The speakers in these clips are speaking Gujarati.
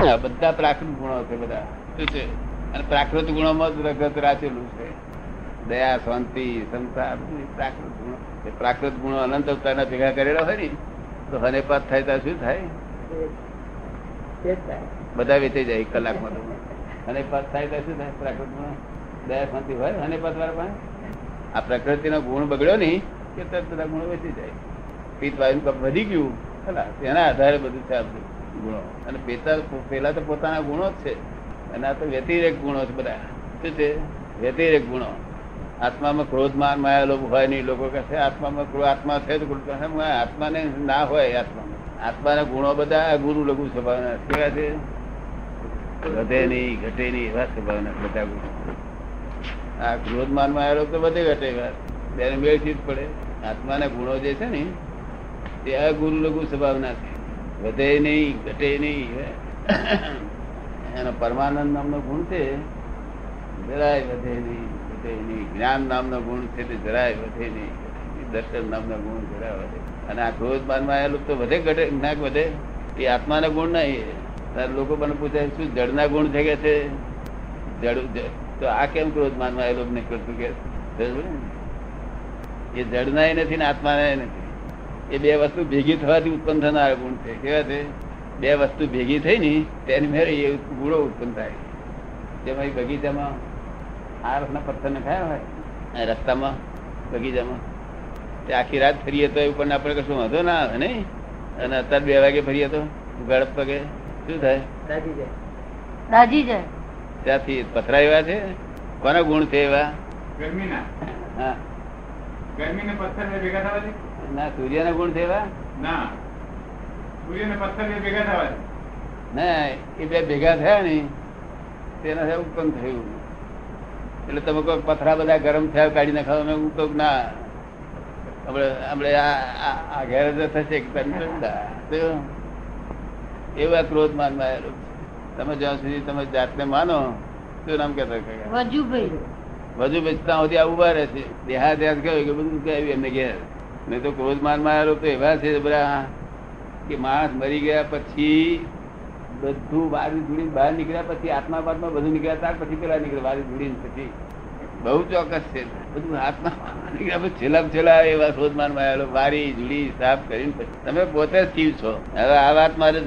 બધા પ્રાકૃત ગુણો છે બધા. શું છે? અને પ્રાકૃત ગુણોમાં જ રગત રાચેલું છે. દયા, શાંતિ ક્ષમતા પ્રાકૃત ગુણો. એ પ્રાકૃત ગુણો અનંત અવતારના ભેગા કરેલા હોય ને, તો હનેપાત થાય ત્યાં શું થાય? બધા વેચાઈ જાય કલાકમાં તો. હનેપાત થાય ત્યાં શું થાય પ્રાકૃત ગુણો? દયા, શાંતિ હોય હનેપાત વાળા પાસે? આ પ્રકૃતિનો ગુણ બગડ્યો નહીં કે તરત બધા ગુણો વેચી જાય. પિત્ત વાયુ વધી ગયું. ખલા તેના આધારે બધું છે આ બધું ગુણો. અને પેતા પેલા તો પોતાના ગુણો જ છે. અને આ તો વ્યતિરેક ગુણો છે બધા. શું છે? વ્યતિરેક ગુણો. આત્મામાં ક્રોધ માન માયા લોકો હોય નહીં. લોકો કહે છે આત્મામાં આત્મા છે તો ક્રોધ કહે છે, "ના, આત્માને ના હોય આત્મામાં. આત્માના ગુણો બધા ગુરુ લઘુ સ્વભાવના કેવા છે? વધે નહીં ઘટે નહીં એવા સ્વભાવના બધા ગુણો. આ ક્રોધ માન માયા લોકો તો બધે ઘટે બેને મેળથી જ પડે. આત્માના ગુણો જે છે ને તે આ ગુરુ લઘુ સ્વભાવના છે. વધે નહીં, ઘટે નહીં એનો પરમાનંદ નામનો ગુણ છે. જરાય વધે નહીં, ઘટે નહીં. જ્ઞાન નામનો ગુણ છે તે જરાય વધે નહીં દર્શન નામનો ગુણ જરાય વધે અને આ ક્રોધ માનમાં આવેલું તો વધે, ઘટે ના વધે. એ આત્માના ગુણ નહીં. તારે લોકો મને પૂછે, શું જળના ગુણ છે કે છે? જળ તો આ કેમ ક્રોધ માનમાં આવેલું નીકળતું કે બરાબર ને? એ જળના નથી ને આત્માના નથી. એ બે વસ્તુ ભેગી થવાથી ઉત્પન્ન થનાર ગુણ છે. કેવા છે? બે વસ્તુ ભેગી થઈ ને તેની મેરે એ ગુણો ઉત્પન્ન થાય. તેમાં એ બગીચામાં આરસના પથ્થરને ખાયા હોય રસ્તામાં બગીચામાં. તે આખી રાત ફરીએ તો ઉપર આપણે કશું વાંધો ના આવે નહીં. અને અત્યારે બે વાગે ફરીએ તો ગળપ પગે શું થાય? દાજી જાય. ત્યાંથી પથરા એવા છે? કોના ગુણ છે એવા? ગરમીના? હા. ગરમીને પથ્થર ભેગા થવા દે ના સૂર્યના ગુણ છે એવા? ના. સૂર્ય ને પથ્થર ભેગા થવા ના એ બે ભેગા થયા ને તેના ઉત્પન્ન થયું. એટલે તમે કોઈ પથરા બધા ગરમ થયા કાઢી નાખો મેં હું કહું ના આપણે આપણે આ ઘેર જ થશે તો એવા ક્રોધ માનમાં માં તમે જ્યાં સુધી તમે જાતને માનો શું નામ કેતા વજુભાઈ. વજુભાઈ ત્યાં સુધી આવું ઊભા રહે છે. દેહાદ્યાસ કહ્યું કે બધું કહેવું એમને ઘેર. નહીં તો ક્રોધ માનમાં તો એવા છે બધા કે માણસ મરી ગયા પછી બધું વારી ધૂળી બહાર નીકળ્યા પછી આત્મા પાત્મા બધું નીકળ્યા, ત્યાર પછી પેલા નીકળે વારી ધૂળી પછી. બહુ ચોક્કસ છે. બધું આત્મા નીકળ્યા પછી છેલ્લા છેલ્લા એવા ક્રોધ માનમાં આવેલો વારી ધૂળી સાફ કરીને પછી. તમે પોતે જ શિવ છો. હવે આ વાત મારે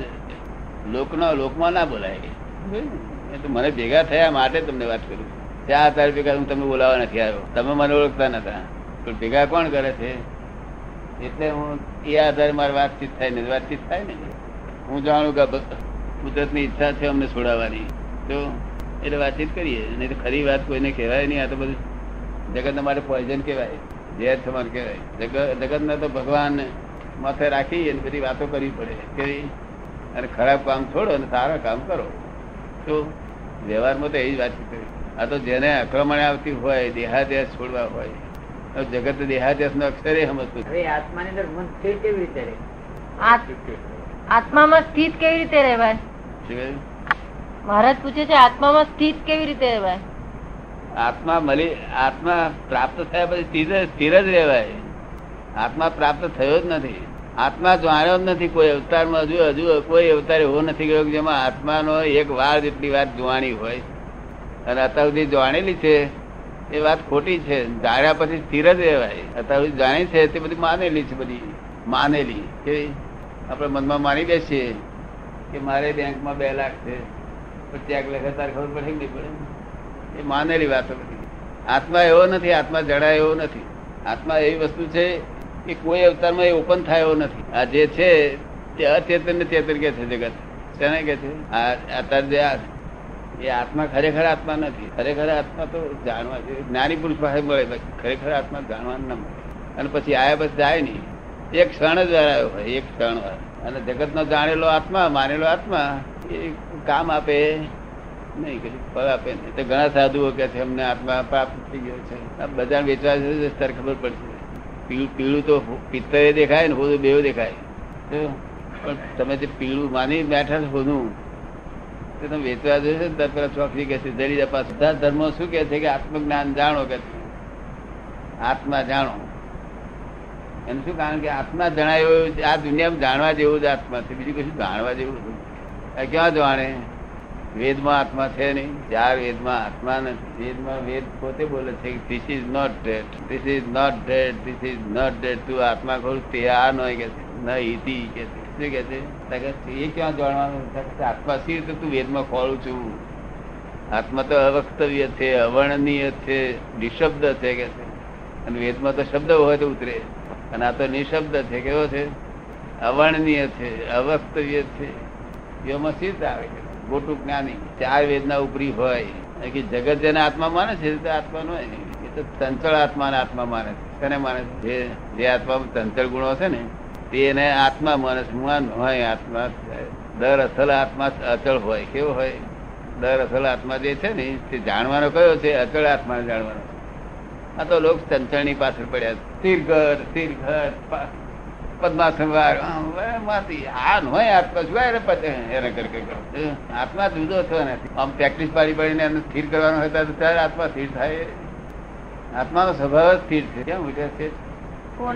લોકનો લોકમાં ના બોલાય. એ તો મને ભેગા થયા માટે તમને વાત કરું. ત્યાં આધાર ભેગા હું તમને બોલાવવા નથી આવ્યો. તમે મને ઓળખતા નતા. પણ ભેગા કોણ કરે છે? એટલે હું એ આધારે મારી વાતચીત થાય ને, વાતચીત થાય ને. હું જાણું કે કુદરતની ઈચ્છા છે અમને છોડાવવાની. તો એટલે વાતચીત કરીએ. નહીં તો ખરી વાત કોઈને કહેવાય નહીં. આ તો બધું જગત માટે પોઈઝન કહેવાય. ઝેર થવાનું કહેવાય. જગત ને તો ભગવાન માથે રાખી અને બધી વાતો કરવી પડે. કેવી અને ખરાબ કામ છોડો અને સારા કામ કરો. તો વ્યવહારમાં તો એ જ વાતચીત કરી આ તો જેને આક્રમણ આવતી હોય, દેહાદેહ છોડવા હોય જગત દેહાદ્યાસ નો અક્ષરે સમજતું. હવે આત્માની અંદર મન સ્થિર કેવી રીતે રહે? આત- આત્મામાં સ્થિત કેવી રીતે રહેવાય? મહારાજ પૂછે છે આત્મામાં સ્થિત કેવી રીતે રહેવાય? આત્મા મળી આત્મા પ્રાપ્ત થયા પછી સ્થિર જ- સ્થિર જ રહેવાય. આત્મા પ્રાપ્ત થયો જ નથી. આત્મા જાણ્યો જ નથી કોઈ અવતારમાં હજુ હજુ કોઈ અવતાર એવો નથી ગયો કે જેમાં આત્માનો એક વાર જેટલી વાત જોવાની હોય. અને અત્યાર સુધી જાણેલી છે. એ વાત ખોટી છે. જાણ્યા પછી સ્થિર જ રહેવાય. અત્યારે જાણે છે, તે બધી માનેલી છે, બધી માનેલી. કે આપણે મનમાં માની બેસીએ કે મારે બેંકમાં બે લાખ છે, પણ ચેક લખે તારે ખબર પડે નહીં પડે? એ માનેલી વાતો બધી. આત્મા એવો નથી, આત્મા જડાય એવો નથી. આત્મા એવી વસ્તુ છે કે કોઈ અવતારમાં એ ઓપન થાય એવો નથી. આ જે છે, તે અચેતન ને ચેતન કે છે જગત. તેને કે છે? આ અત્યારે એ આત્મા ખરેખર આત્મા નથી. ખરેખર આત્મા તો જાણવા જ્ઞાની પુરુષ પાસે મળે ખરેખર આત્મા જાણવા ના મળે. અને પછી આયા પછી જાય નહીં. એક ક્ષણ જ આવ્યો હોય, એક ક્ષણ અને જગતનો જાણેલો આત્મા, માનેલો આત્મા, એ કામ આપે નહીં, કશું ફળ આપે નહીં. તો ઘણા સાધુઓ કે છે, અમને આત્મા પ્રાપ્ત થઈ ગયો છે. આ બધા વેચવા જશે ત્યારે ખબર પડશે. પીળું પીળું તો પિત્તરે દેખાય ને, હોદું બેવ દેખાય. પણ તમે જે પીળું માની બેઠા હોદું તે તમે વેચવા જશે ને, ત્યારે પેલા ચોકડી કે છે જરી જપા બધા ધર્મો શું કે છે કે આત્મજ્ઞાન જાણો કે આત્મા જાણો. એનું શું કારણ કે આત્મા જણાયો આ દુનિયામાં જાણવા જેવું જ આત્મા છે. બીજું કશું જાણવા જેવું આ ક્યાં જાણે? વેદમાં આત્મા છે નહીં. ચાર વેદમાં આત્મા નથી. વેદમાં વેદ પોતે બોલે છે this is not dead this is not dead this is not dead તું આત્મા ખોલ તે આ નો કે ન ઇતિ કે છે. શું કે છે? એ ક્યાં જાણવાનું? આત્મા સી રીતે તું વેદમાં ખોળું છું. આત્મા તો અવક્તવ્ય છે, અવર્ણનીય છે, નિશબ્દ છે કે છે. અને વેદમાં તો શબ્દ હોય તો ઉતરે. અને આ તો નિશબ્દ છે. કેવો છે? અવર્ણનીય છે, અવક્તવ્ય છે. એમાં સી રીતે આવે છે. મોટું જ્ઞાની. ચાર વેદના ઉપરી હોય. કે જગત જેને આત્મા માને છે તે આત્મા નો એ તો ચંચળ આત્માને આત્મા માને છે. તેને માને છે? જે જે આત્મામાં ચંચળ ગુણો છે ને તે એને આત્મા માણસ હું હોય, આત્મા દર અસલ આત્મા અચળ હોય. કેવો હોય? દર અસલ આત્મા જે છે ને તે જાણવાનો કયો છે? અચળ આત્મા જાણવાનો. આ તો લોક ચંચળની પાછળ પડ્યા સ્થિર ઘર સ્થિર ઘર પદ્માસન વાર. માંથી આ ન હોય આત્મા શું એને પછી એને કર. આત્મા જુદો થયો નથી. આમ પ્રેક્ટિસ પાડી પાડીને એને સ્થિર કરવાનો હોય તો ત્યારે આત્મા સ્થિર થાય. આત્માનો સ્વભાવ સ્થિર છે. કેમ વિચાર છે? કોણ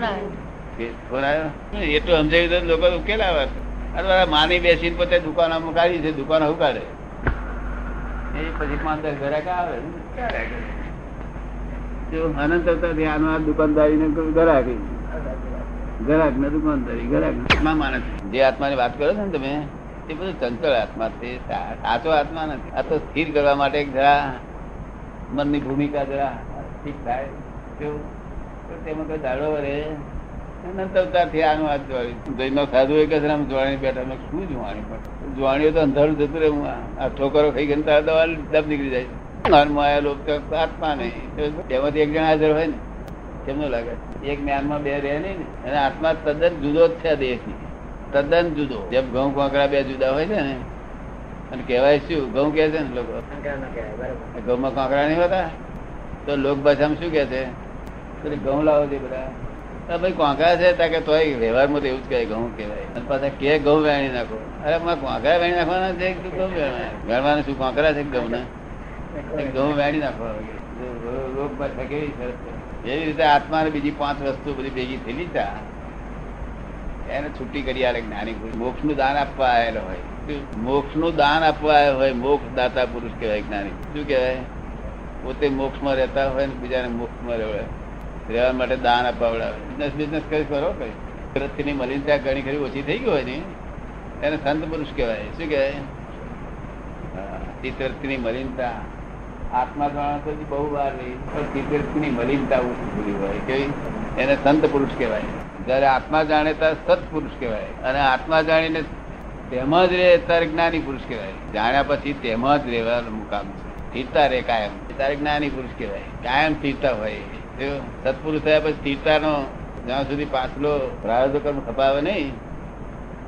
એટલું સમજાવ્યું તો લોકો ઉકેલ આવે. અરે માની બેસીને પોતે દુકાનો કાઢી છે, દુકાનો કાઢે? એ પછી પાંચ દસ ઘરાક આવે? અનંત આત્મા માણસ વાત કરો છો ને તમે તે બધું ચંચળ આત્મા સા- સાચો આત્મા નથી. આ તો સ્થિર કરવા માટે જરા મનની ભૂમિકા જરા ઠીક થાય. તો તેમાં કોઈ દાડો વરે અનંત અવતારથી આનું આ જોડી જૈનો સાધુ એક જ રામ જોવાની બેઠા મેં શું જોવાની પણ? જોવાણીઓ તો અંધારું જતું રહે હું આ- ઠોકરો ખાઈ ગઈ તારે દવા દબ નીકળી જાય જ્ઞાનમાં આવેલો આત્મા નહીં. તેમાંથી એક જણ હાજર હોય ને કેમનું લાગે? એક જ્ઞાનમાં બે રહે નહીં ને. અને આત્મા તદ્દન જુદો જ છે દેહથી. તદ્દન જુદો. જેમ ઘઉં કોંકરા બે જુદા હોય છે ને અને કહેવાય શું? ઘઉં કે છે ને લોકો? ઘઉંમાં કોંકરા નહીં હોતા? તો લોક ભાષામાં શું કે છે? ઘઉં લાવો છે બધા. ભાઈ કોંકા છે? ત્યાં કે તોય વ્યવહારમાં તો એવું જ કહે ઘઉં કહેવાય. અને પાછા કે ઘઉં વેણી નાખો? અરે માં કોંકરા વેણી નાખવાના છે કે ઘઉં વેણવાના? વેણવાના શું? કોંકરા છે ઘઉં ના ઘઉં વેણી નાખવા ભાષા કેવી સરસ એવી રીતે આત્માને બીજી પાંચ વસ્તુ બધી ભેગી થયેલી છે એને છૂટી કરી આલે જ્ઞાની પુરુષ. મોક્ષનું દાન આપવા આવેલો હોય. મોક્ષનું દાન આપવા આવ્યો હોય મોક્ષ દાતા પુરુષ કહેવાય જ્ઞાની શું કહેવાય? પોતે મોક્ષમાં રહેતા હોય ને બીજાને મોક્ષમાં રહેવાય. રહેવા માટે દાન અપાવડાવે બિઝનેસ બિઝનેસ કઈ કરો કઈ પ્રત્યેની મલિનતા ઘણી ખરી ઓછી થઈ ગઈ હોય ને. એને સંત પુરુષ કહેવાય. શું કહેવાય? તીર્થની મલિનતા. આત્મા તો બહુ વાર રહી. પણ તીર્થની મલિનતા ઓછી થઈ હોય. કેવી? એને સંત પુરુષ કહેવાય. જયારે આત્મા જાણે ત્યારે સત્પુરુષ કહેવાય. અને આત્મા જાણીને તેમાં જ રહે ત્યારે જ્ઞાની પુરુષ કહેવાય. જાણ્યા પછી તેમાં જ રહેવાનું મુકામ છે. સ્થિરતા રે કાયમ. ત્યારે જ્ઞાની પુરુષ કહેવાય. કાયમ સ્થિરતા હોય. સત્પુરુષ થયા પછી સ્થિરતાનો જ્યાં સુધી પાછલો પ્રારબ્ધ કર્મ ખપાવે નહીં,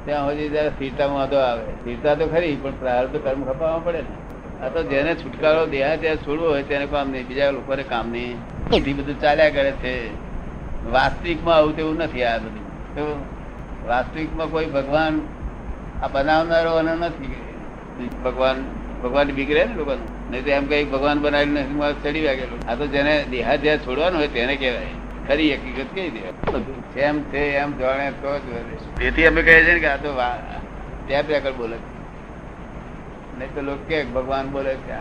ત્યાં સુધી જયારે સ્થિરતામાં વાંધો આવે. સ્થિરતા તો ખરી, પણ પ્રારબ્ધ કર્મ ખપાવવા પડે ને. આ તો જેને છુટકારો દેહા ત્યાં છોડવો હોય તેને કામ નહીં, બીજા લોકોને કામ નહીં. બધી બધું ચાલ્યા કરે છે. વાસ્તવિકમાં આવું તેવું નથી આ બધું. તો વાસ્તવિકમાં કોઈ ભગવાન આ બનાવનારો નથી. ભગવાન ભગવાન બીગડે ને લોકો. નહીં તો એમ કઈ ભગવાન બનાવેલું ચડી વાગેલું. આ તો જેને દેહાધ્યાસ છોડવાનું હોય તેને કહેવાય. ખરી હકીકત કઈ દે બધું જેમ છે એમ જાણે તો જ તેથી અમે કહીએ છીએ કે આ તો ત્યાં રેકર્ડ બોલે નહીં તો લોકો કે ભગવાન બોલે છે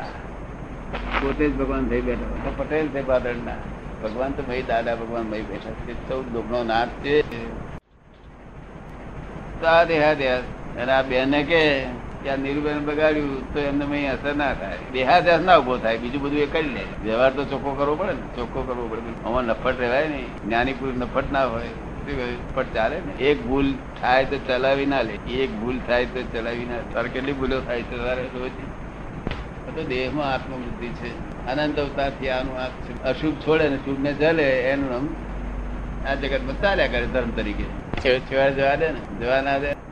પોતે જ ભગવાન થઈ બેઠો તો પટેલ છે બાદળના ભગવાન તો ભાઈ, દાદા ભગવાન ભાઈ બેઠા છે. ચૌદ લોકનો નાથ છે. તો આ દેહા દેહાદ્યાસ અને આ બેને કે કે આ નીરુબેન બગાડ્યું તો એમને મેં અસર ના થાય. દેહાદ્યાસ ના ઊભો થાય, બીજું બધું એ કરી લે. વ્યવહાર તો ચોખ્ખો કરવો પડે ને. ચોખ્ખો કરવો પડે. આમાં નફટ રહેવાય નહીં. જ્ઞાની પુરુષ નફટ ના હોય. પણ ચાલે ને? એક ભૂલ થાય તો ચલાવી ના લે. એક ભૂલ થાય તો ચલાવી ના તારે કેટલી ભૂલો થાય છે તારે તો દેહમાં આત્મબુદ્ધિ છે. અનંત અવતારથી આનું આ. અશુભ છોડે ને શુભ ને જલે, એનું નામ આ જગતમાં ચાલ્યા કરે ધર્મ તરીકે. છેવાડ જવા દે ને. જવા ના દે.